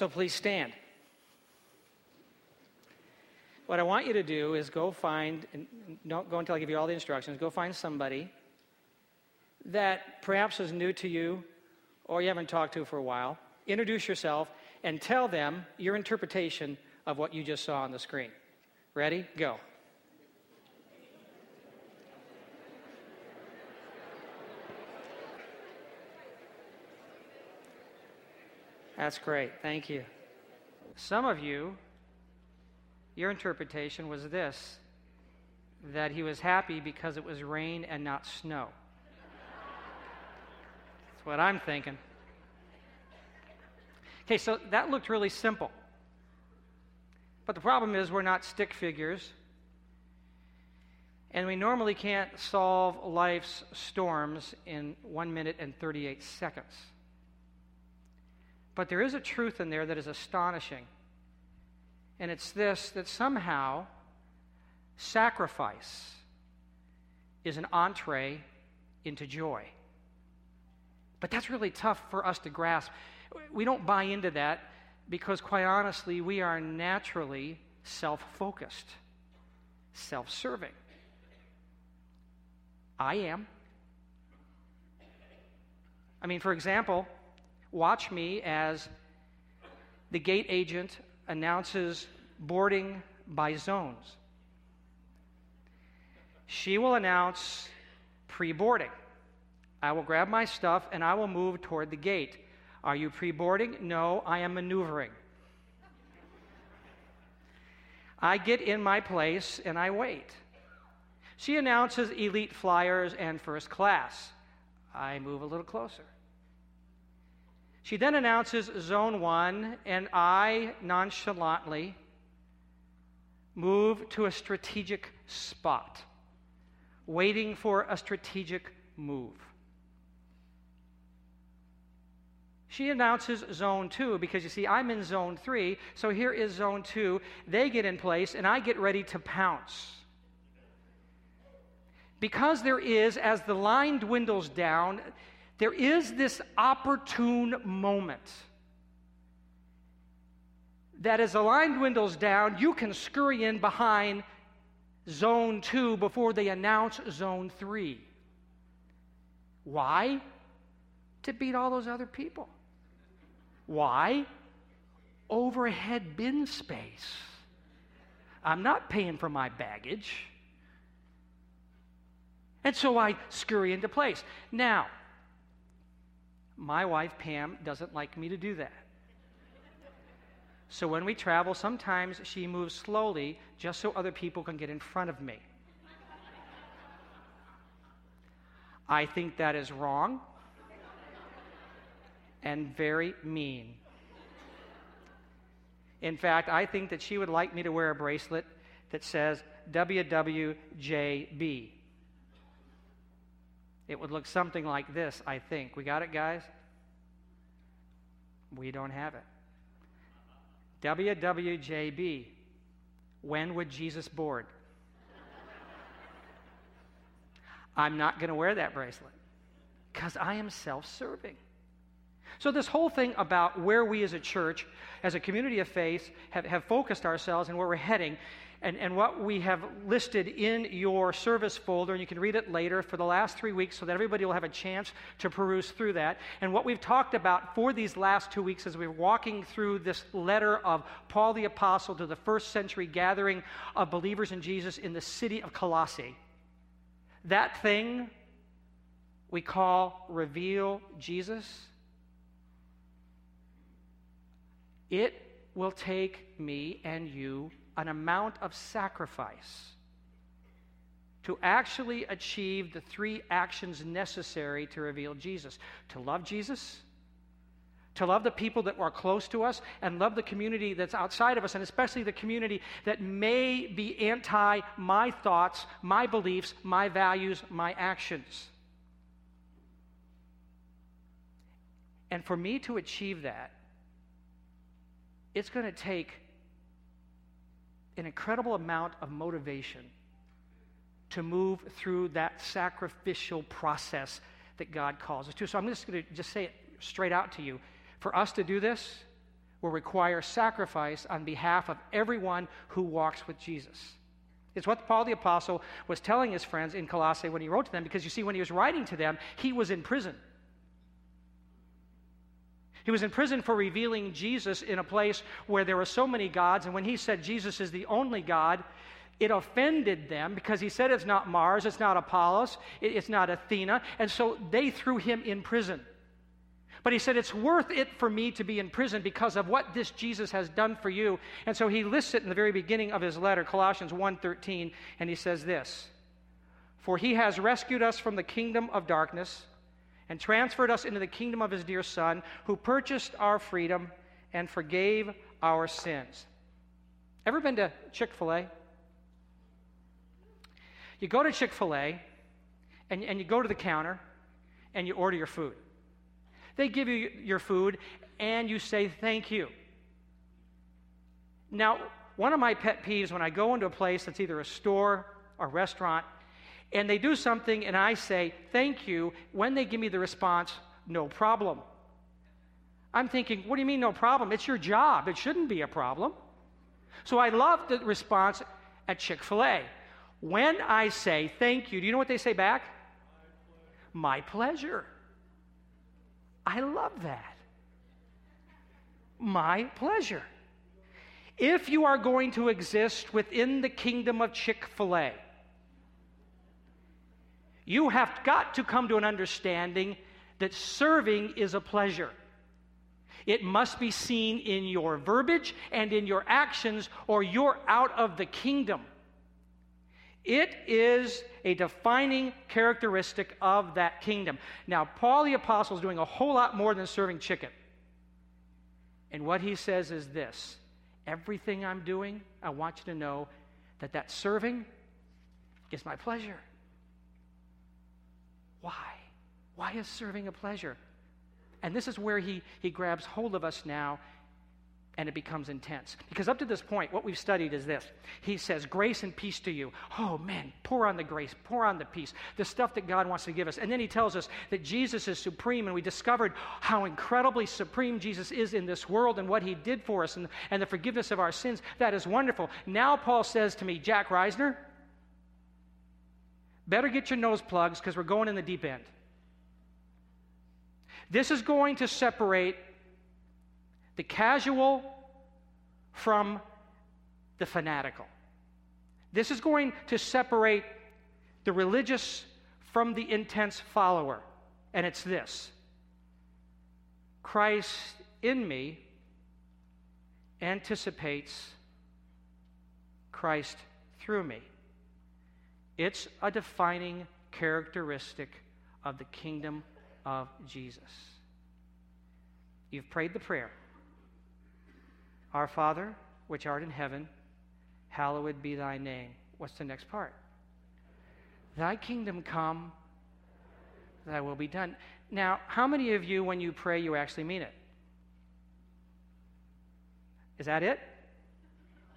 So please stand. What I want you to do is go find, and don't go until I give you all the instructions, go find somebody that perhaps is new to you or you haven't talked to for a while. Introduce yourself and tell them your interpretation of what you just saw on the screen. Ready? Go. That's great. Thank you. Some of you, your interpretation was this that he was happy because it was rain and not snow. That's what I'm thinking. Okay, so that looked really simple. But the problem is, we're not stick figures. And we normally can't solve life's storms in 1 minute and 38 seconds. But there is a truth in there that is astonishing. And it's this that somehow sacrifice is an entree into joy. But that's really tough for us to grasp. We don't buy into that because, quite honestly, we are naturally self focused, self serving. I am. I mean, for example, Watch me as the gate agent announces boarding by zones. She will announce pre boarding. I will grab my stuff and I will move toward the gate. Are you pre boarding? No, I am maneuvering. I get in my place and I wait. She announces elite flyers and first class. I move a little closer. She then announces zone one, and I nonchalantly move to a strategic spot, waiting for a strategic move. She announces zone two because you see, I'm in zone three, so here is zone two. They get in place, and I get ready to pounce. Because there is, as the line dwindles down, there is this opportune moment that as the line dwindles down, you can scurry in behind zone two before they announce zone three. Why? To beat all those other people. Why? Overhead bin space. I'm not paying for my baggage. And so I scurry into place. Now, my wife, Pam, doesn't like me to do that. So when we travel, sometimes she moves slowly just so other people can get in front of me. I think that is wrong and very mean. In fact, I think that she would like me to wear a bracelet that says WWJB. It would look something like this, I think. We got it, guys? We don't have it. WWJB. When would Jesus board? I'm not going to wear that bracelet because I am self serving. So, this whole thing about where we as a church, as a community of faith, have, have focused ourselves and where we're heading and, and what we have listed in your service folder, and you can read it later for the last three weeks so that everybody will have a chance to peruse through that. And what we've talked about for these last two weeks as we're walking through this letter of Paul the Apostle to the first century gathering of believers in Jesus in the city of Colossae. That thing we call reveal Jesus. It will take me and you an amount of sacrifice to actually achieve the three actions necessary to reveal Jesus to love Jesus, to love the people that are close to us, and love the community that's outside of us, and especially the community that may be anti my thoughts, my beliefs, my values, my actions. And for me to achieve that, it's going to take an incredible amount of motivation to move through that sacrificial process that God calls us to. So I'm just going to just say it straight out to you. For us to do this, will require sacrifice on behalf of everyone who walks with Jesus. It's what Paul the Apostle was telling his friends in Colossae when he wrote to them, because you see, when he was writing to them, he was in prison. He was in prison for revealing Jesus in a place where there were so many gods, and when he said Jesus is the only God, it offended them because he said it's not Mars, it's not Apollos, it's not Athena, and so they threw him in prison. But he said, It's worth it for me to be in prison because of what this Jesus has done for you. And so he lists it in the very beginning of his letter, Colossians 1:13, and he says this: For he has rescued us from the kingdom of darkness and transferred us into the kingdom of his dear Son, who purchased our freedom and forgave our sins. Ever been to Chick fil A? You go to Chick fil A and, and you go to the counter and you order your food. They give you your food and you say thank you. Now, one of my pet peeves when I go into a place that's either a store or restaurant and they do something and I say thank you, when they give me the response, no problem. I'm thinking, what do you mean no problem? It's your job. It shouldn't be a problem. So I love the response at Chick fil A. When I say thank you, do you know what they say back? My pleasure. I love that. My pleasure. If you are going to exist within the kingdom of Chick fil A, you have got to come to an understanding that serving is a pleasure. It must be seen in your verbiage and in your actions, or you're out of the kingdom. It is a defining characteristic of that kingdom. Now, Paul the Apostle is doing a whole lot more than serving chicken. And what he says is this everything I'm doing, I want you to know that that serving is my pleasure. Why? Why is serving a pleasure? And this is where he, he grabs hold of us now and it becomes intense. Because up to this point, what we've studied is this He says, Grace and peace to you. Oh man, pour on the grace, pour on the peace, the stuff that God wants to give us. And then He tells us that Jesus is supreme, and we discovered how incredibly supreme Jesus is in this world and what He did for us and, and the forgiveness of our sins. That is wonderful. Now, Paul says to me, Jack Risner, better get your nose plugs because we're going in the deep end. This is going to separate the casual from the fanatical. This is going to separate the religious from the intense follower. And it's this Christ in me anticipates Christ through me. It's a defining characteristic of the kingdom of Jesus. You've prayed the prayer. Our Father, which art in heaven, hallowed be thy name. What's the next part? Thy kingdom come, thy will be done. Now, how many of you, when you pray, you actually mean it? Is that it?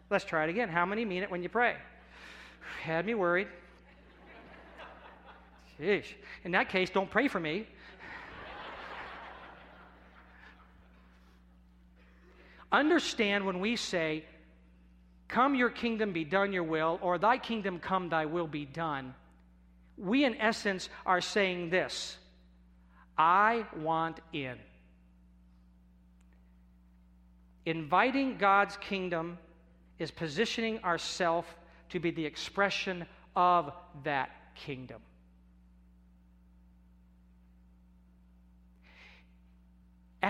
Let's try it again. How many mean it when you pray? Had me worried. Sheesh. In that case, don't pray for me. Understand when we say, Come, your kingdom be done, your will, or thy kingdom come, thy will be done, we in essence are saying this I want in. Inviting God's kingdom is positioning ourselves to be the expression of that kingdom.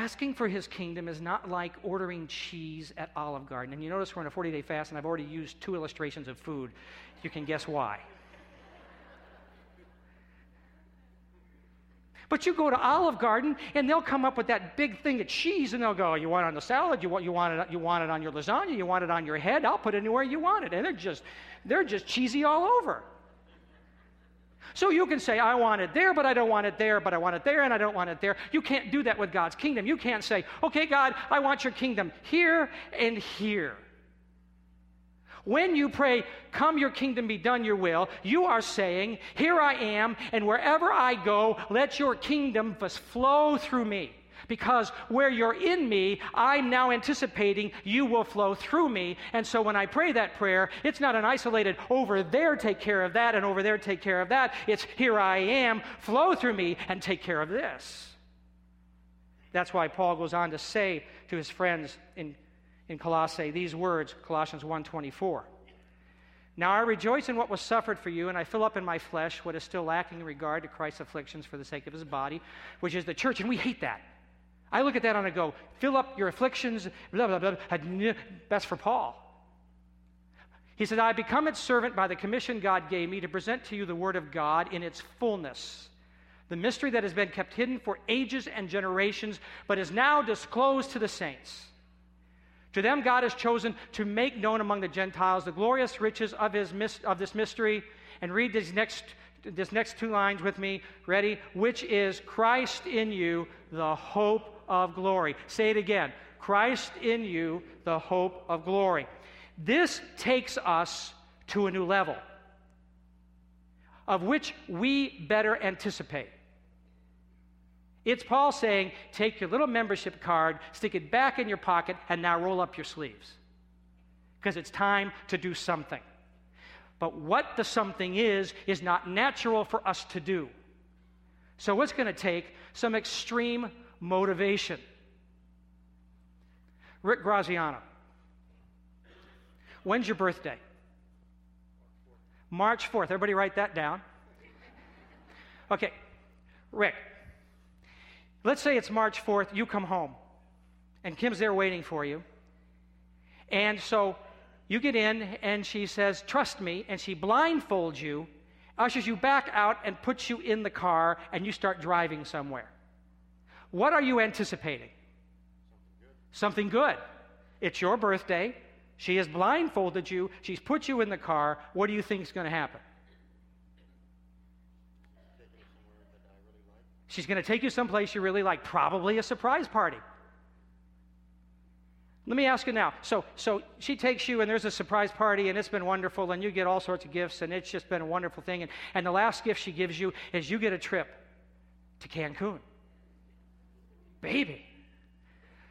Asking for his kingdom is not like ordering cheese at Olive Garden. And you notice we're in a 40 day fast, and I've already used two illustrations of food. You can guess why. But you go to Olive Garden and they'll come up with that big thing of cheese and they'll go, You want it on the salad? You want, you, want it, you want it on your lasagna? You want it on your head? I'll put it anywhere you want it. And they're just, they're just cheesy all over. So you can say, I want it there, but I don't want it there, but I want it there, and I don't want it there. You can't do that with God's kingdom. You can't say, okay, God, I want your kingdom here and here. When you pray, Come your kingdom be done your will, you are saying, Here I am, and wherever I go, let your kingdom flow through me. Because where you're in me, I'm now anticipating you will flow through me. And so when I pray that prayer, it's not an isolated over there take care of that and over there take care of that. It's here I am, flow through me and take care of this. That's why Paul goes on to say to his friends in, in Colossae these words, Colossians 1:24. Now I rejoice in what was suffered for you, and I fill up in my flesh what is still lacking in regard to Christ's afflictions for the sake of his body, which is the church. And we hate that. I look at that and I go, fill up your afflictions, blah, blah, blah. That's for Paul. He said, I become its servant by the commission God gave me to present to you the word of God in its fullness. The mystery that has been kept hidden for ages and generations, but is now disclosed to the saints. To them, God has chosen to make known among the Gentiles the glorious riches of, his, of this mystery. And read these next, this next two lines with me. Ready? Which is Christ in you, the hope of glory. Say it again Christ in you, the hope of glory. This takes us to a new level of which we better anticipate. It's Paul saying, take your little membership card, stick it back in your pocket, and now roll up your sleeves. Because it's time to do something. But what the something is, is not natural for us to do. So it's going to take some extreme motivation. Rick Graziano, when's your birthday? March 4th. Everybody write that down. Okay, Rick, Let's say it's March 4th, you come home, and Kim's there waiting for you. And so you get in, and she says, Trust me, and she blindfolds you, ushers you back out, and puts you in the car, and you start driving somewhere. What are you anticipating? Something good. It's your birthday. She has blindfolded you. She's put you in the car. What do you think is going to happen? She's going to take you someplace you really like, probably a surprise party. Let me ask you now. So, so she takes you, and there's a surprise party, and it's been wonderful, and you get all sorts of gifts, and it's just been a wonderful thing. And, and the last gift she gives you is you get a trip to Cancun. Baby.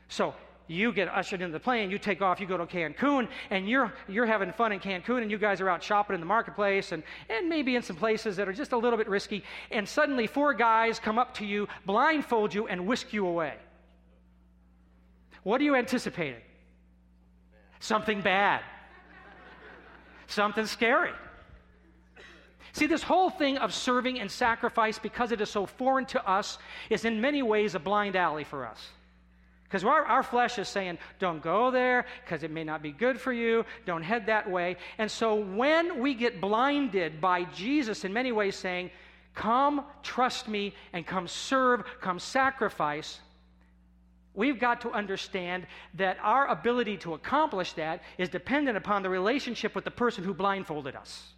So you get ushered into the plane, you take off, you go to Cancun, and you're, you're having fun in Cancun, and you guys are out shopping in the marketplace and, and maybe in some places that are just a little bit risky, and suddenly four guys come up to you, blindfold you, and whisk you away. What are you anticipating? Something bad. Something scary. See, this whole thing of serving and sacrifice, because it is so foreign to us, is in many ways a blind alley for us. Because our, our flesh is saying, don't go there because it may not be good for you. Don't head that way. And so when we get blinded by Jesus in many ways saying, come trust me and come serve, come sacrifice, we've got to understand that our ability to accomplish that is dependent upon the relationship with the person who blindfolded us.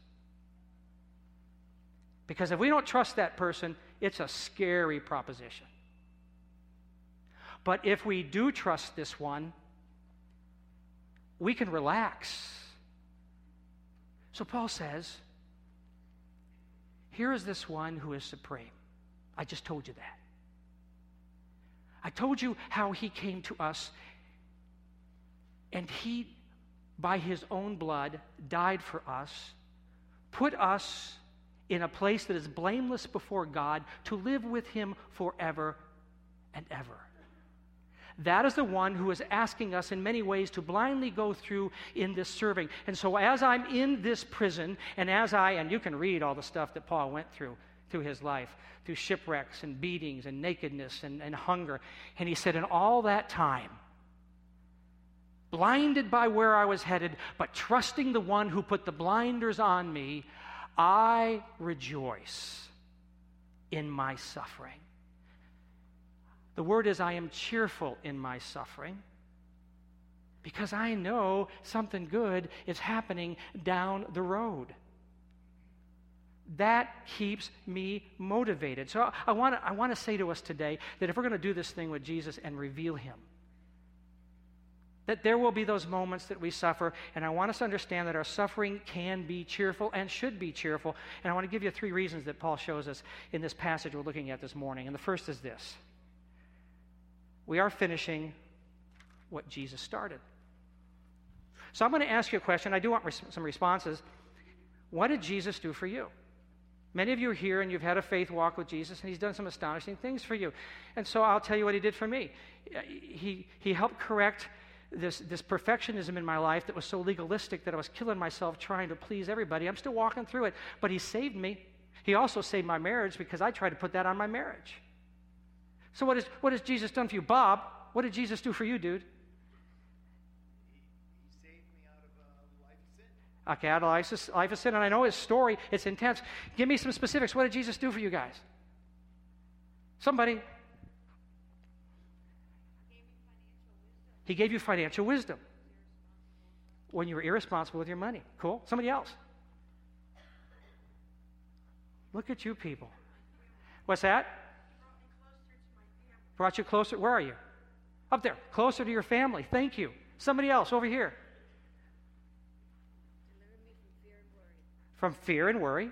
Because if we don't trust that person, it's a scary proposition. But if we do trust this one, we can relax. So Paul says, Here is this one who is supreme. I just told you that. I told you how he came to us, and he, by his own blood, died for us, put us in a place that is blameless before God to live with him forever and ever. That is the one who is asking us in many ways to blindly go through in this serving. And so, as I'm in this prison, and as I, and you can read all the stuff that Paul went through through his life, through shipwrecks and beatings and nakedness and, and hunger. And he said, in all that time, blinded by where I was headed, but trusting the one who put the blinders on me, I rejoice in my suffering. The word is, I am cheerful in my suffering because I know something good is happening down the road. That keeps me motivated. So I want to I want to say to us today that if we're going to do this thing with Jesus and reveal him, that there will be those moments that we suffer, and I want us to understand that our suffering can be cheerful and should be cheerful. And I want to give you three reasons that Paul shows us in this passage we're looking at this morning. And the first is this We are finishing what Jesus started. So I'm going to ask you a question. I do want res- some responses. What did Jesus do for you? Many of you are here and you've had a faith walk with Jesus, and He's done some astonishing things for you. And so I'll tell you what He did for me. He, he helped correct this, this perfectionism in my life that was so legalistic that I was killing myself trying to please everybody. I'm still walking through it, but He saved me. He also saved my marriage because I tried to put that on my marriage. So, what, is, what has Jesus done for you? Bob, what did Jesus do for you, dude? He, uh, Okay, out of life of sin. okay, out of, life of sin. And I know his story, it's intense. Give me some specifics. What did Jesus do for you guys? Somebody. He gave you financial wisdom when you were irresponsible with your money. Cool. Somebody else. Look at you people. What's that? Brought you closer. Where are you? Up there. Closer to your family. Thank you. Somebody else over here. From fear and worry.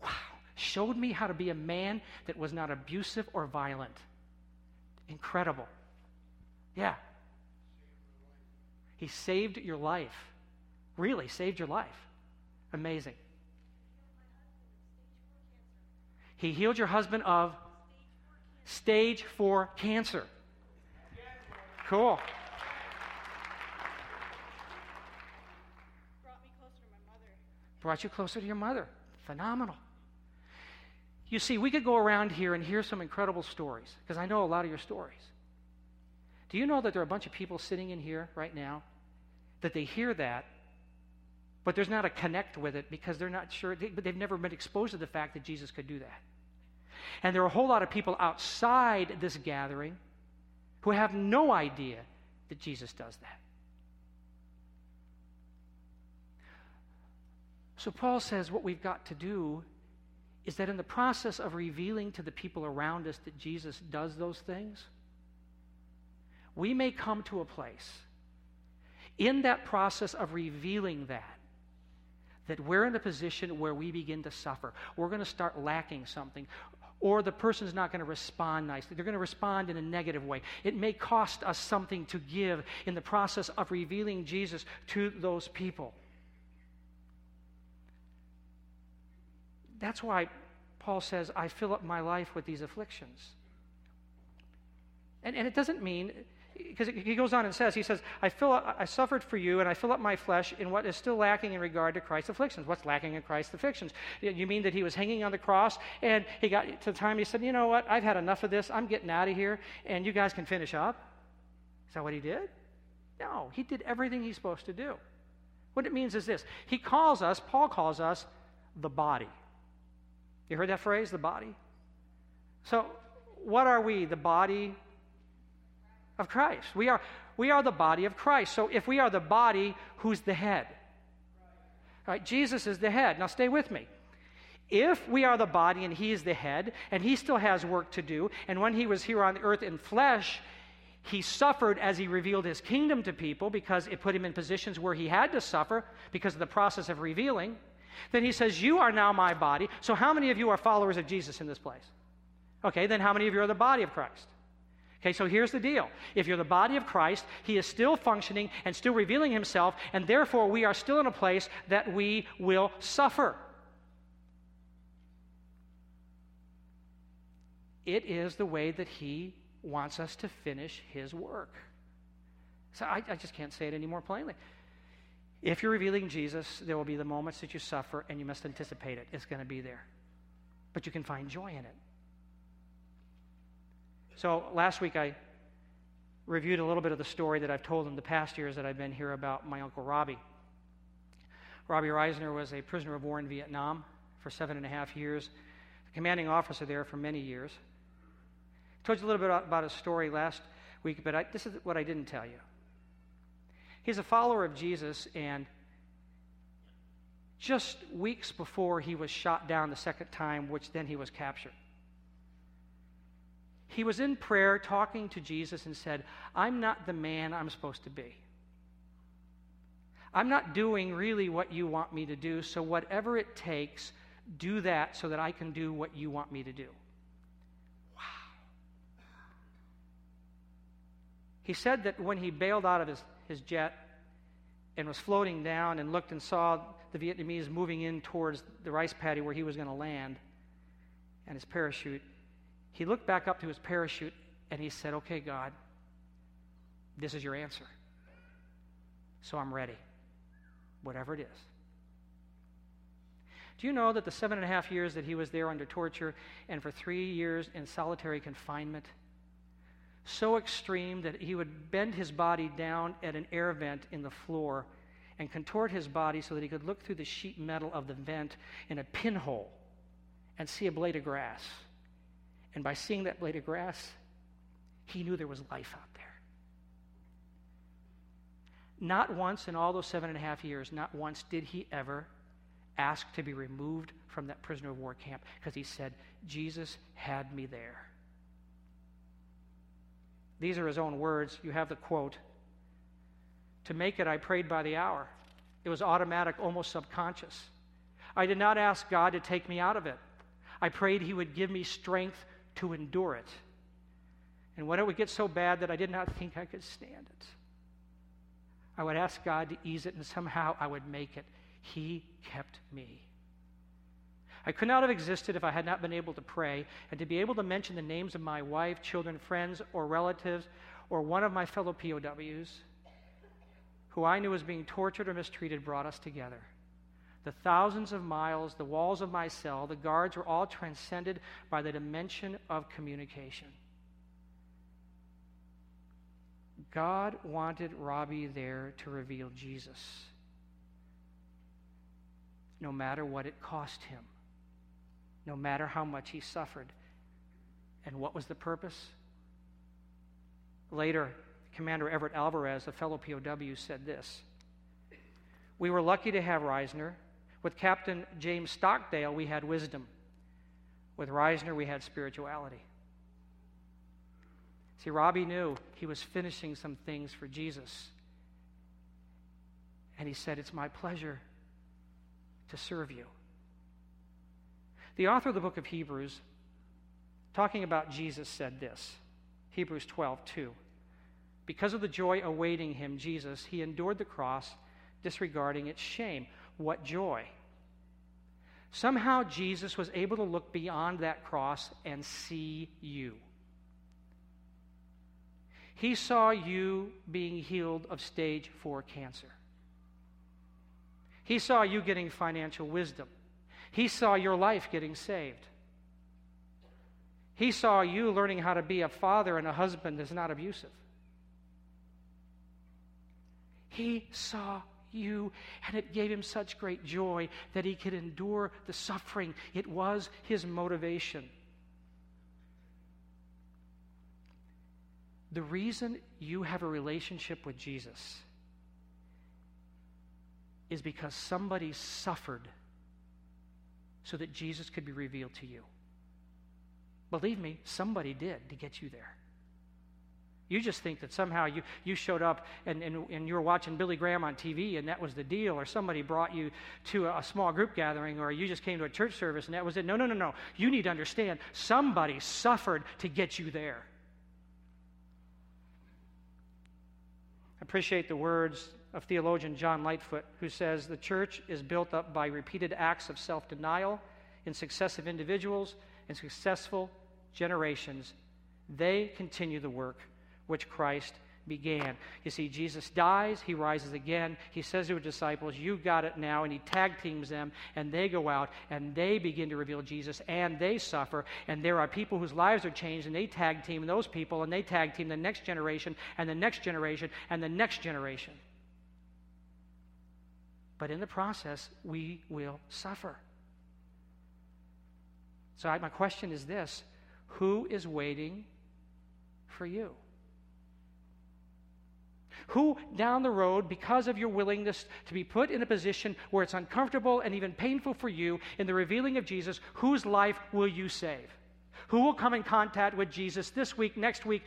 Wow. Showed me how to be a man that was not abusive or violent. Incredible. Yeah. He saved your life. Really saved your life. Amazing. He healed your husband of stage four cancer. Cool. Brought you closer to your mother. Phenomenal. You see, we could go around here and hear some incredible stories, because I know a lot of your stories. Do you know that there are a bunch of people sitting in here right now that they hear that, but there's not a connect with it because they're not sure, they, but they've never been exposed to the fact that Jesus could do that. And there are a whole lot of people outside this gathering who have no idea that Jesus does that. So Paul says what we've got to do is that in the process of revealing to the people around us that Jesus does those things, we may come to a place in that process of revealing that that we're in a position where we begin to suffer. We're going to start lacking something. Or the person's not going to respond nicely. They're going to respond in a negative way. It may cost us something to give in the process of revealing Jesus to those people. That's why Paul says, I fill up my life with these afflictions. And, and it doesn't mean, because he goes on and says, he says, I, fill up, I suffered for you and I fill up my flesh in what is still lacking in regard to Christ's afflictions. What's lacking in Christ's afflictions? You mean that he was hanging on the cross and he got to the time he said, you know what, I've had enough of this. I'm getting out of here and you guys can finish up. Is that what he did? No, he did everything he's supposed to do. What it means is this He calls us, Paul calls us, the body. You heard that phrase, the body? So, what are we? The body of Christ. We are, we are the body of Christ. So, if we are the body, who's the head? Right? Jesus is the head. Now, stay with me. If we are the body and he is the head, and he still has work to do, and when he was here on earth in flesh, he suffered as he revealed his kingdom to people because it put him in positions where he had to suffer because of the process of revealing. Then he says, You are now my body. So, how many of you are followers of Jesus in this place? Okay, then how many of you are the body of Christ? Okay, so here's the deal. If you're the body of Christ, he is still functioning and still revealing himself, and therefore we are still in a place that we will suffer. It is the way that he wants us to finish his work. So I, I just can't say it any more plainly. If you're revealing Jesus, there will be the moments that you suffer, and you must anticipate it. It's going to be there. But you can find joy in it. So last week I reviewed a little bit of the story that I've told in the past years that I've been here about my Uncle Robbie. Robbie Risner was a prisoner of war in Vietnam for seven and a half years, the commanding officer there for many years. I told you a little bit about his story last week, but I, this is what I didn't tell you. He's a follower of Jesus, and just weeks before he was shot down the second time, which then he was captured, he was in prayer talking to Jesus and said, I'm not the man I'm supposed to be. I'm not doing really what you want me to do, so whatever it takes, do that so that I can do what you want me to do. Wow. He said that when he bailed out of his, his jet and was floating down and looked and saw the Vietnamese moving in towards the rice paddy where he was going to land and his parachute, he looked back up to his parachute and he said, Okay, God, this is your answer. So I'm ready, whatever it is. Do you know that the seven and a half years that he was there under torture and for three years in solitary confinement, so extreme that he would bend his body down at an air vent in the floor and contort his body so that he could look through the sheet metal of the vent in a pinhole and see a blade of grass. And by seeing that blade of grass, he knew there was life out there. Not once in all those seven and a half years, not once did he ever ask to be removed from that prisoner of war camp because he said, Jesus had me there. These are his own words. You have the quote. To make it, I prayed by the hour. It was automatic, almost subconscious. I did not ask God to take me out of it. I prayed He would give me strength to endure it. And when it would get so bad that I did not think I could stand it, I would ask God to ease it, and somehow I would make it. He kept me. I could not have existed if I had not been able to pray and to be able to mention the names of my wife, children, friends, or relatives, or one of my fellow POWs who I knew was being tortured or mistreated brought us together. The thousands of miles, the walls of my cell, the guards were all transcended by the dimension of communication. God wanted Robbie there to reveal Jesus, no matter what it cost him, no matter how much he suffered. And what was the purpose? Later, Commander Everett Alvarez, a fellow POW, said this We were lucky to have Risner. With Captain James Stockdale, we had wisdom. With Risner, we had spirituality. See, Robbie knew he was finishing some things for Jesus. And he said, It's my pleasure to serve you. The author of the book of Hebrews, talking about Jesus, said this Hebrews 12, 2. Because of the joy awaiting him, Jesus, he endured the cross, disregarding its shame. What joy! Somehow Jesus was able to look beyond that cross and see you. He saw you being healed of stage four cancer. He saw you getting financial wisdom. He saw your life getting saved. He saw you learning how to be a father and a husband that's not abusive. He saw you, and it gave him such great joy that he could endure the suffering. It was his motivation. The reason you have a relationship with Jesus is because somebody suffered so that Jesus could be revealed to you. Believe me, somebody did to get you there. You just think that somehow you, you showed up and, and, and you were watching Billy Graham on TV and that was the deal, or somebody brought you to a, a small group gathering, or you just came to a church service and that was it. No, no, no, no. You need to understand somebody suffered to get you there. I appreciate the words of theologian John Lightfoot, who says the church is built up by repeated acts of self denial in successive individuals and successful generations. They continue the work which Christ began. You see, Jesus dies, he rises again. He says to his disciples, You got it now. And he tag teams them, and they go out and they begin to reveal Jesus, and they suffer. And there are people whose lives are changed, and they tag team those people, and they tag team the next generation, and the next generation, and the next generation. But in the process, we will suffer. So, I, my question is this Who is waiting for you? Who down the road, because of your willingness to be put in a position where it's uncomfortable and even painful for you in the revealing of Jesus, whose life will you save? Who will come in contact with Jesus this week, next week,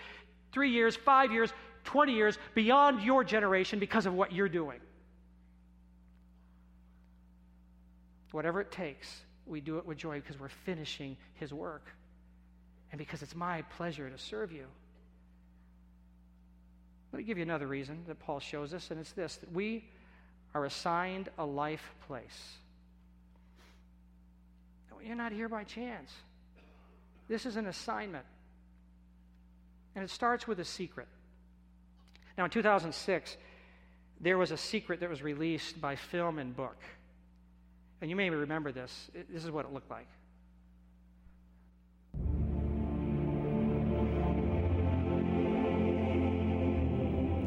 three years, five years, 20 years, beyond your generation because of what you're doing? Whatever it takes, we do it with joy because we're finishing His work and because it's my pleasure to serve you. Let me give you another reason that Paul shows us, and it's this that we are assigned a life place. You're not here by chance. This is an assignment. And it starts with a secret. Now, in 2006, there was a secret that was released by film and book. And you may remember this. This is what it looked like.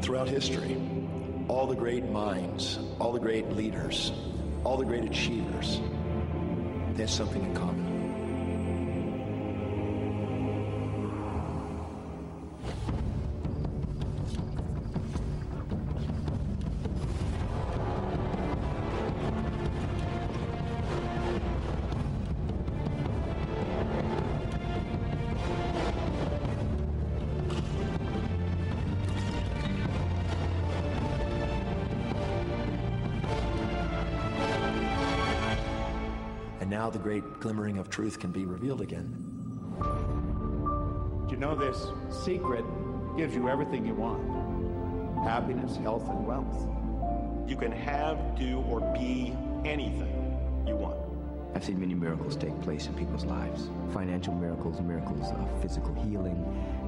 Throughout history, all the great minds, all the great leaders, all the great achievers, they have something in common. Now the great glimmering of truth can be revealed again. You know, this secret gives you everything you want happiness, health, and wealth. You can have, do, or be anything you want. I've seen many miracles take place in people's lives financial miracles, miracles of physical healing,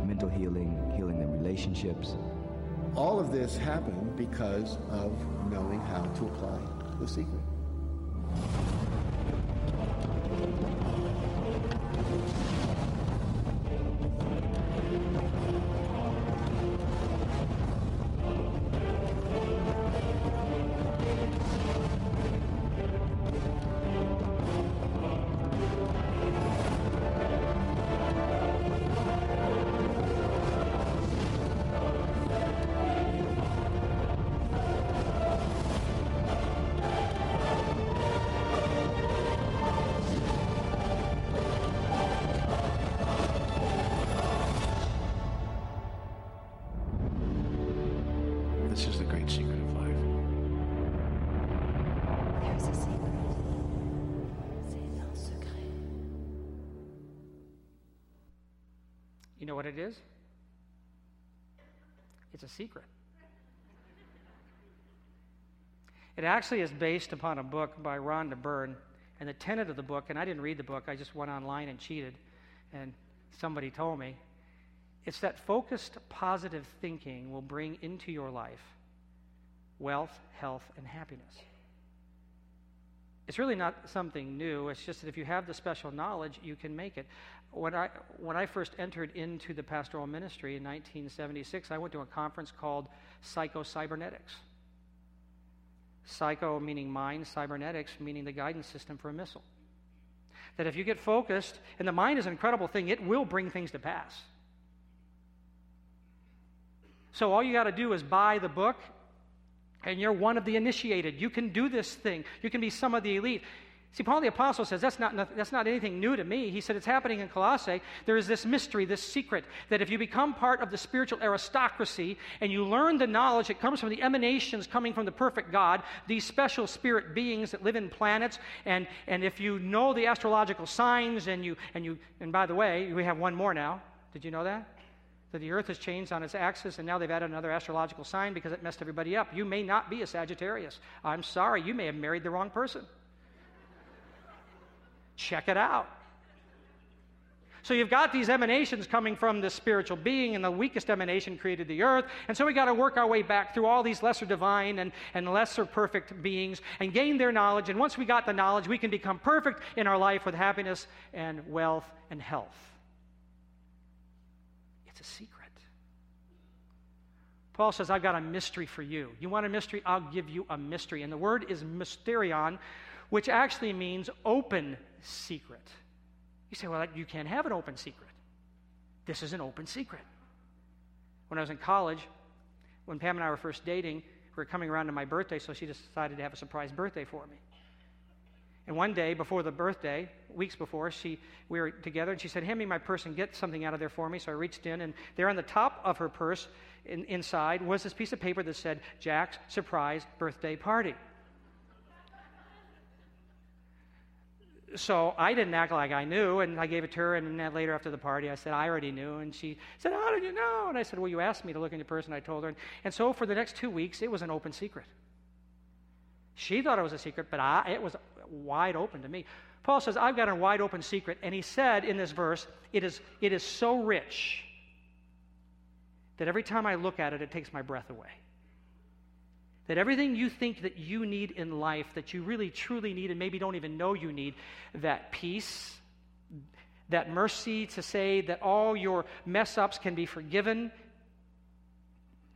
mental healing, healing in relationships. All of this happened because of knowing how to apply the secret. Know what it is? It's a secret. It actually is based upon a book by Rhonda Byrne. And the tenet of the book, and I didn't read the book, I just went online and cheated, and somebody told me. It's that focused, positive thinking will bring into your life wealth, health, and happiness. It's really not something new. It's just that if you have the special knowledge, you can make it. When I, when I first entered into the pastoral ministry in 1976, I went to a conference called Psycho-Cybernetics. Psycho meaning mind, cybernetics meaning the guidance system for a missile. That if you get focused, and the mind is an incredible thing, it will bring things to pass. So all you got to do is buy the book and you're one of the initiated. You can do this thing. You can be some of the elite. See, Paul the Apostle says that's not, that's not anything new to me. He said it's happening in Colossae. There is this mystery, this secret, that if you become part of the spiritual aristocracy and you learn the knowledge that comes from the emanations coming from the perfect God, these special spirit beings that live in planets, and, and if you know the astrological signs and you, and you, and by the way, we have one more now. Did you know that? that the earth has changed on its axis and now they've added another astrological sign because it messed everybody up. You may not be a Sagittarius. I'm sorry, you may have married the wrong person. Check it out. So you've got these emanations coming from the spiritual being, and the weakest emanation created the earth. And so we got to work our way back through all these lesser divine and, and lesser perfect beings and gain their knowledge. And once we got the knowledge, we can become perfect in our life with happiness and wealth and health It's a secret. Paul says, I've got a mystery for you. You want a mystery? I'll give you a mystery. And the word is mysterion, which actually means open secret. You say, well, you can't have an open secret. This is an open secret. When I was in college, when Pam and I were first dating, we were coming around to my birthday, so she decided to have a surprise birthday for me. And one day before the birthday, weeks before, she, we were together and she said, Hand me my purse and get something out of there for me. So I reached in, and there on the top of her purse, in, inside, was this piece of paper that said, Jack's surprise birthday party. So I didn't act like I knew, and I gave it to her. And then later, after the party, I said, I already knew. And she said, How did you know? And I said, Well, you asked me to look into the person. I told her. And so for the next two weeks, it was an open secret. She thought it was a secret, but I, it was wide open to me. Paul says, I've got a wide open secret. And he said in this verse, it is, it is so rich that every time I look at it, it takes my breath away. That everything you think that you need in life, that you really truly need and maybe don't even know you need, that peace, that mercy to say that all your mess ups can be forgiven,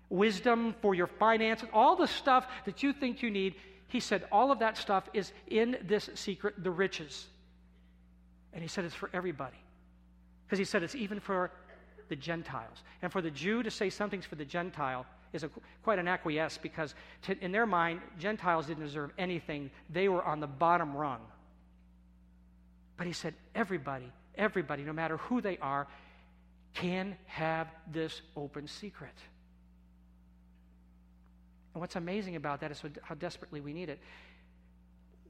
wisdom for your finances, all the stuff that you think you need, he said all of that stuff is in this secret, the riches. And he said it's for everybody. Because he said it's even for the Gentiles. And for the Jew to say something's for the Gentile is a, quite an acquiesce because to, in their mind, Gentiles didn't deserve anything. They were on the bottom rung. But he said, everybody, everybody, no matter who they are, can have this open secret. And what's amazing about that is how desperately we need it.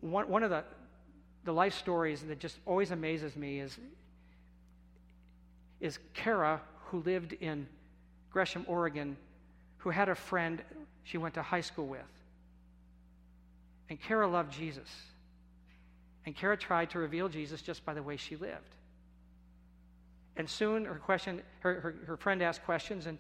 One, one of the, the life stories that just always amazes me is, is Kara, who lived in Gresham, Oregon, who had a friend she went to high school with. And Kara loved Jesus. And Kara tried to reveal Jesus just by the way she lived. And soon her question, her, her, her friend asked questions, and,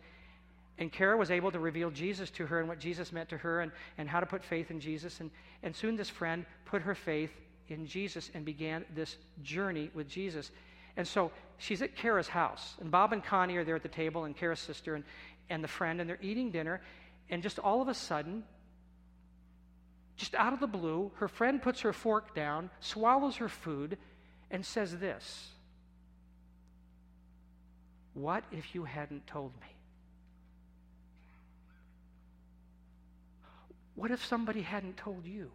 and Kara was able to reveal Jesus to her and what Jesus meant to her and, and how to put faith in Jesus. And, and soon this friend put her faith in Jesus and began this journey with Jesus. And so she's at Kara's house, and Bob and Connie are there at the table, and Kara's sister, and, and the friend, and they're eating dinner, and just all of a sudden, just out of the blue, her friend puts her fork down, swallows her food, and says this What if you hadn't told me? What if somebody hadn't told you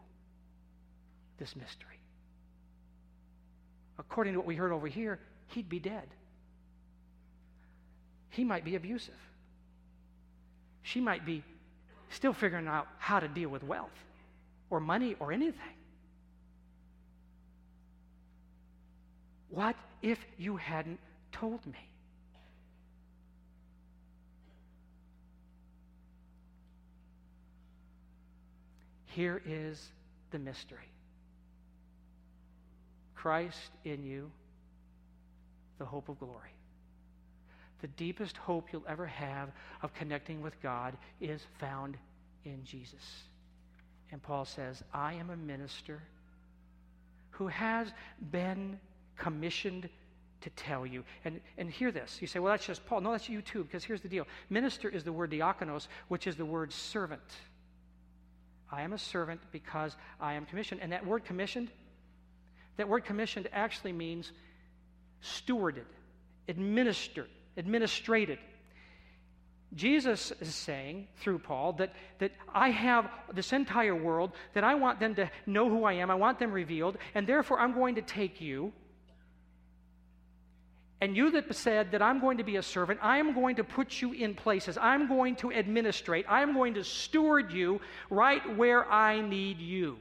this mystery? According to what we heard over here, he'd be dead. He might be abusive she might be still figuring out how to deal with wealth or money or anything. What if you hadn't told me? Here is the mystery Christ in you, the hope of glory the deepest hope you'll ever have of connecting with God is found in Jesus. And Paul says, I am a minister who has been commissioned to tell you. And, and hear this. You say, well, that's just Paul. No, that's you too, because here's the deal minister is the word diakonos, which is the word servant. I am a servant because I am commissioned. And that word commissioned, that word commissioned actually means stewarded, administered administrated. Jesus is saying through Paul that, that I have this entire world, that I want them to know who I am, I want them revealed, and therefore I'm going to take you. And you that said that I'm going to be a servant, I am going to put you in places. I'm going to administrate. I'm going to steward you right where I need you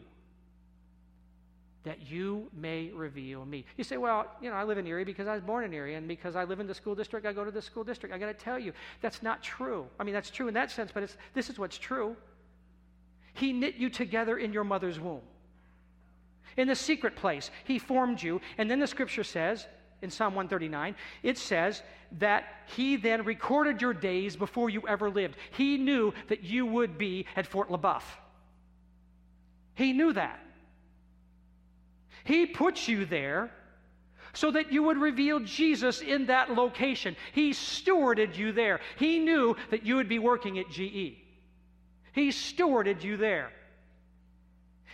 that you may reveal me. You say, well, you know, I live in Erie because I was born in Erie, and because I live in the school district, I go to the school district. I got to tell you, that's not true. I mean, that's true in that sense, but this is what's true. He knit you together in your mother's womb. In the secret place, He formed you. And then the scripture says, in Psalm 139, it says that He then recorded your days before you ever lived. He knew that you would be at Fort LeBoeuf. He knew that. He put you there so that you would reveal Jesus in that location. He stewarded you there. He knew that you would be working at GE. He stewarded you there.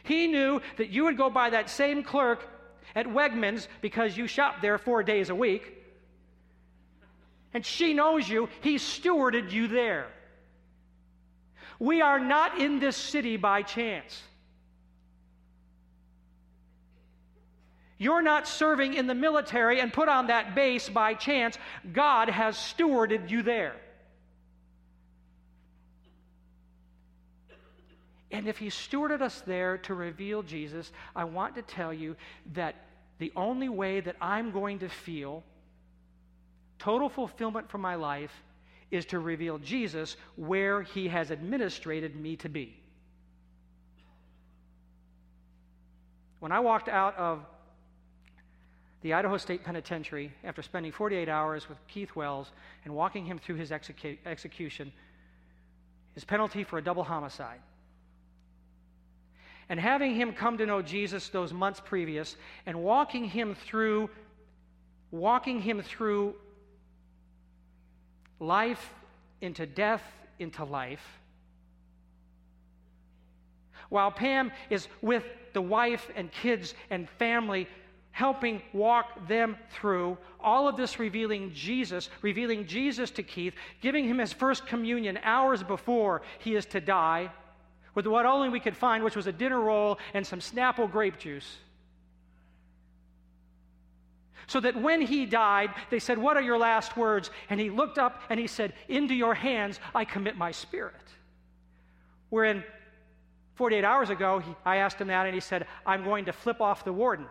He knew that you would go by that same clerk at Wegmans because you shop there four days a week. And she knows you. He stewarded you there. We are not in this city by chance. You're not serving in the military and put on that base by chance. God has stewarded you there. And if He stewarded us there to reveal Jesus, I want to tell you that the only way that I'm going to feel total fulfillment for my life is to reveal Jesus where he has administrated me to be. When I walked out of the Idaho State Penitentiary after spending 48 hours with Keith Wells and walking him through his execu- execution, his penalty for a double homicide. And having him come to know Jesus those months previous and walking him through walking him through life into death into life while Pam is with the wife and kids and family helping walk them through all of this revealing Jesus, revealing Jesus to Keith, giving him his first communion hours before he is to die, with what only we could find, which was a dinner roll and some Snapple grape juice. So that when he died, they said, What are your last words? And he looked up and he said, Into your hands I commit my spirit. Wherein 48 hours ago, he, I asked him that and he said, I'm going to flip off the warden.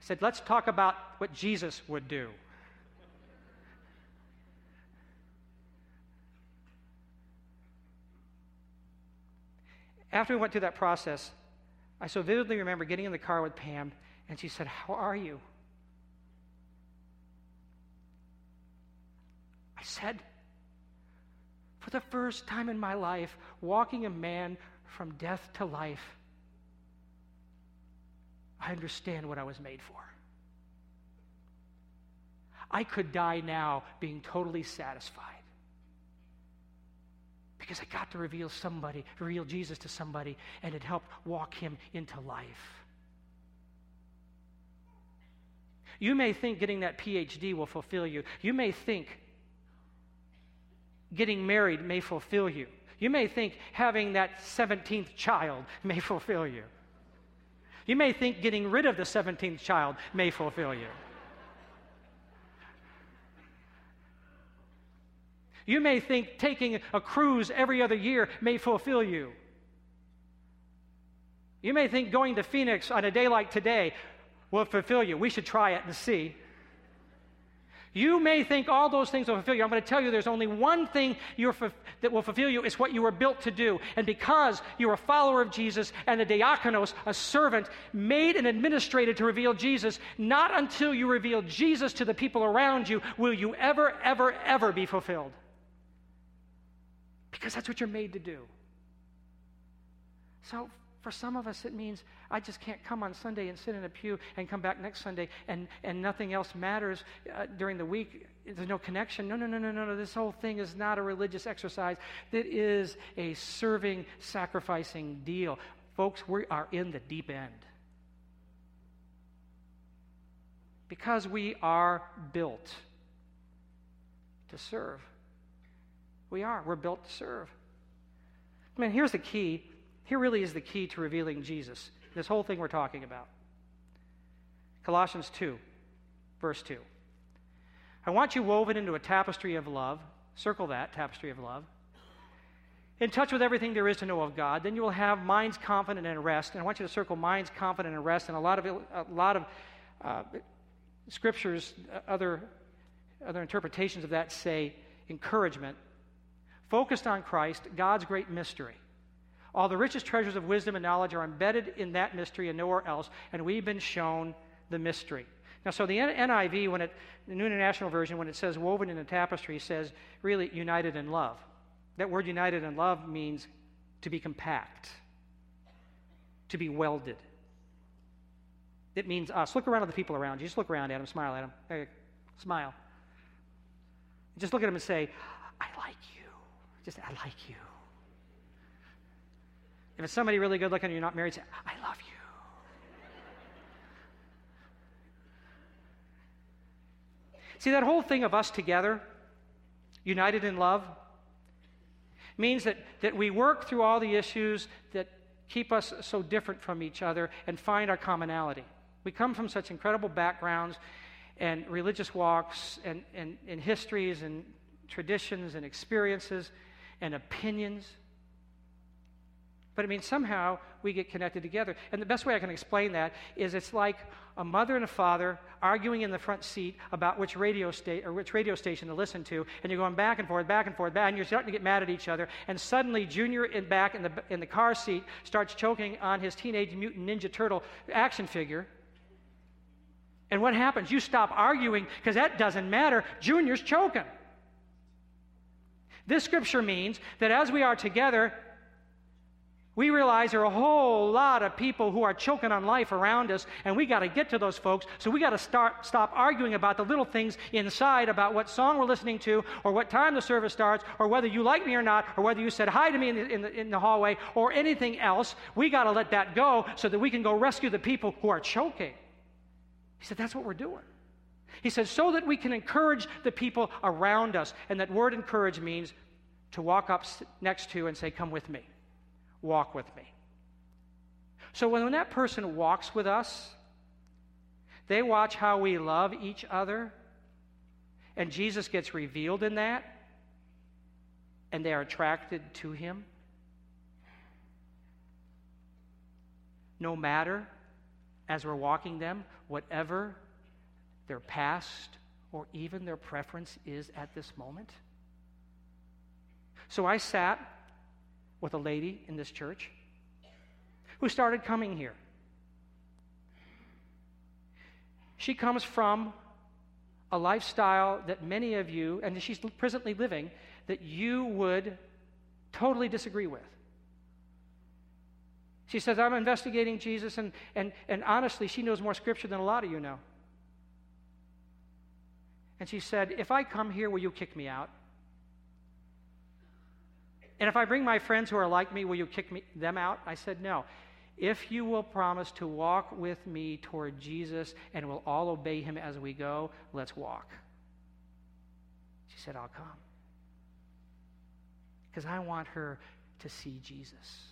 I said, let's talk about what Jesus would do. After we went through that process, I so vividly remember getting in the car with Pam, and she said, How are you? I said, For the first time in my life, walking a man from death to life, I understand what I was made for. I could die now being totally satisfied because I got to reveal somebody, reveal Jesus to somebody, and it helped walk him into life. You may think getting that PhD will fulfill you. You may think getting married may fulfill you. You may think having that 17th child may fulfill you. You may think getting rid of the 17th child may fulfill you. You may think taking a cruise every other year may fulfill you. You may think going to Phoenix on a day like today will fulfill you. We should try it and see. You may think all those things will fulfill you. I'm going to tell you there's only one thing that will fulfill you. It's what you were built to do. And because you're a follower of Jesus and a diakonos, a servant, made and administrated to reveal Jesus, not until you reveal Jesus to the people around you will you ever, ever, ever be fulfilled. Because that's what you're made to do. So for some of us, it means I just can't come on Sunday and sit in a pew and come back next Sunday and, and nothing else matters uh, during the week. There's no connection. No, no, no, no, no, no. This whole thing is not a religious exercise. It is a serving, sacrificing deal. Folks, we are in the deep end. Because we are built to serve. We are. We're built to serve. I mean, here's the key here really is the key to revealing Jesus, this whole thing we're talking about. Colossians 2, verse 2. I want you woven into a tapestry of love. Circle that, tapestry of love. In touch with everything there is to know of God, then you will have minds confident and rest. And I want you to circle minds confident and rest. And a lot of, a lot of uh, scriptures, other, other interpretations of that say encouragement. Focused on Christ, God's great mystery. All the richest treasures of wisdom and knowledge are embedded in that mystery and nowhere else, and we've been shown the mystery. Now, so the NIV, when it, the New International Version, when it says woven in a tapestry, says really united in love. That word united in love means to be compact, to be welded. It means us. Look around at the people around you. Just look around at them, smile at them. Hey, smile. Just look at them and say, I like you. Just, I like you. If it's somebody really good looking and you're not married, say, I love you. See, that whole thing of us together, united in love, means that, that we work through all the issues that keep us so different from each other and find our commonality. We come from such incredible backgrounds and religious walks and, and, and histories and traditions and experiences and opinions But I mean, somehow we get connected together. And the best way I can explain that is it's like a mother and a father arguing in the front seat about which radio, or which radio station to listen to. And you're going back and forth, back and forth, back, and you're starting to get mad at each other. And suddenly, Junior in back in the, in the car seat starts choking on his Teenage Mutant Ninja Turtle action figure. And what happens? You stop arguing because that doesn't matter. Junior's choking. This scripture means that as we are together, we realize there are a whole lot of people who are choking on life around us, and we got to get to those folks. So we got to start stop arguing about the little things inside about what song we're listening to, or what time the service starts, or whether you like me or not, or whether you said hi to me in the, in the, in the hallway, or anything else. We got to let that go so that we can go rescue the people who are choking. He said, That's what we're doing. He says, so that we can encourage the people around us. And that word encourage means to walk up next to and say, Come with me walk with me. So when that person walks with us, they watch how we love each other, and Jesus gets revealed in that, and they are attracted to him. No matter, as we're walking them, whatever their past or even their preference is at this moment. So I sat with a lady in this church who started coming here. She comes from a lifestyle that many of you, and she's presently living, that you would totally disagree with. She says, I'm investigating Jesus, and, and, and honestly, she knows more scripture than a lot of you know. And she said, If I come here, will you kick me out? And if I bring my friends who are like me, will you kick me, them out? I said, No. If you will promise to walk with me toward Jesus and we'll all obey him as we go, let's walk. She said, I'll come. Because I want her to see Jesus,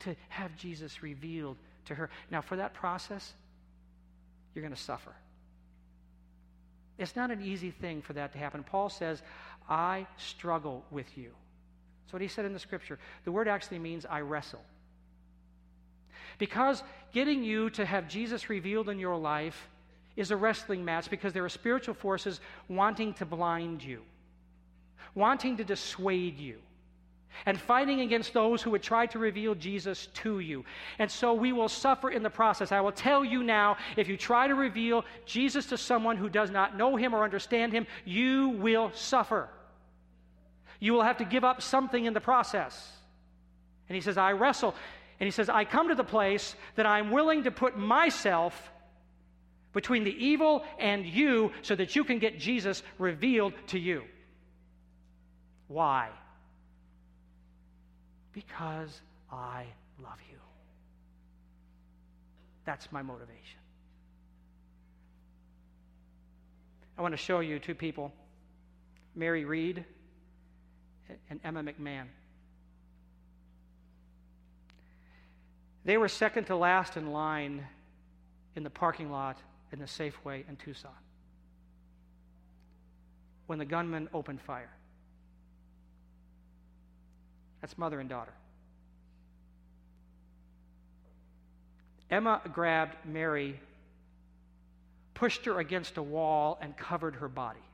to have Jesus revealed to her. Now, for that process, you're going to suffer. It's not an easy thing for that to happen. Paul says, I struggle with you. That's what he said in the scripture. The word actually means I wrestle. Because getting you to have Jesus revealed in your life is a wrestling match because there are spiritual forces wanting to blind you, wanting to dissuade you, and fighting against those who would try to reveal Jesus to you. And so we will suffer in the process. I will tell you now if you try to reveal Jesus to someone who does not know him or understand him, you will suffer. You will have to give up something in the process. And he says, I wrestle. And he says, I come to the place that I'm willing to put myself between the evil and you so that you can get Jesus revealed to you. Why? Because I love you. That's my motivation. I want to show you two people Mary Reed and Emma McMahon. They were second to last in line in the parking lot in the Safeway in Tucson when the gunman opened fire. That's mother and daughter. Emma grabbed Mary, pushed her against a wall, and covered her body.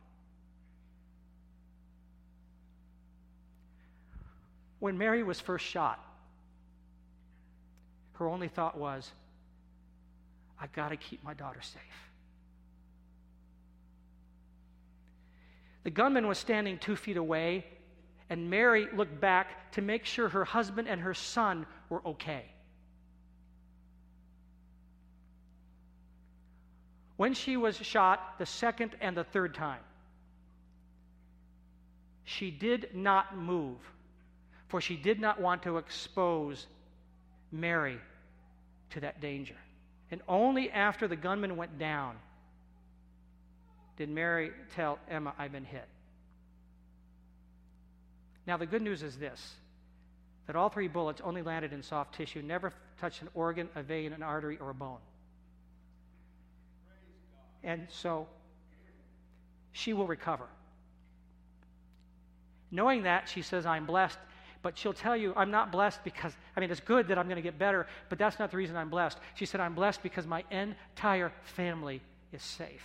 When Mary was first shot, her only thought was, I've got to keep my daughter safe. The gunman was standing two feet away, and Mary looked back to make sure her husband and her son were okay. When she was shot the second and the third time, she did not move for she did not want to expose Mary to that danger. And only after the gunman went down did Mary tell Emma, I've been hit. Now, the good news is this that all three bullets only landed in soft tissue, never touched an organ, a vein, an artery, or a bone. And so she will recover. Knowing that, she says, I'm blessed but she'll tell you, I'm not blessed because, I mean, it's good that I'm going to get better, but that's not the reason I'm blessed. She said, I'm blessed because my entire family is safe.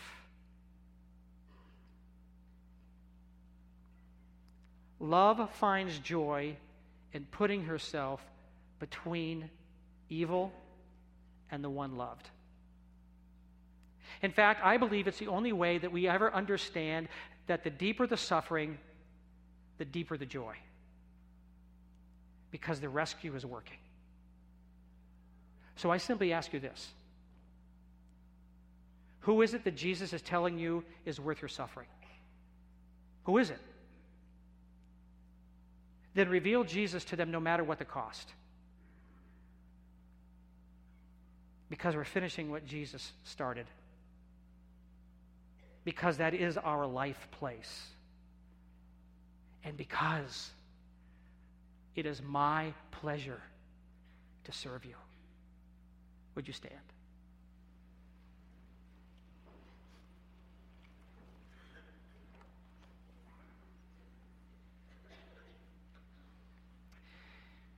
Love finds joy in putting herself between evil and the one loved. In fact, I believe it's the only way that we ever understand that the deeper the suffering, the deeper the joy. Because the rescue is working. So I simply ask you this Who is it that Jesus is telling you is worth your suffering? Who is it? Then reveal Jesus to them no matter what the cost. Because we're finishing what Jesus started because that is our life place. And because it is my pleasure to serve you. Would you stand?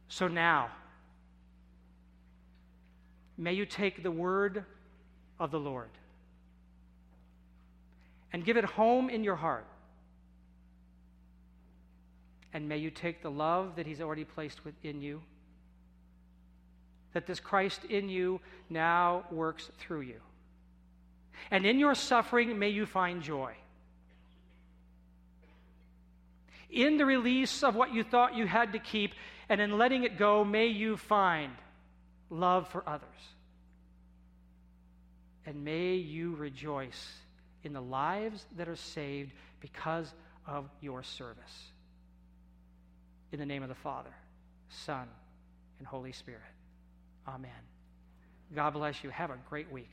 So now, may you take the word of the Lord and give it home in your heart. And may you take the love that He's already placed within you, that this Christ in you now works through you. And in your suffering, may you find joy. In the release of what you thought you had to keep, and in letting it go, may you find love for others. And may you rejoice in the lives that are saved because of your service. In the name of the Father, Son, and Holy Spirit. Amen. God bless you. Have a great week.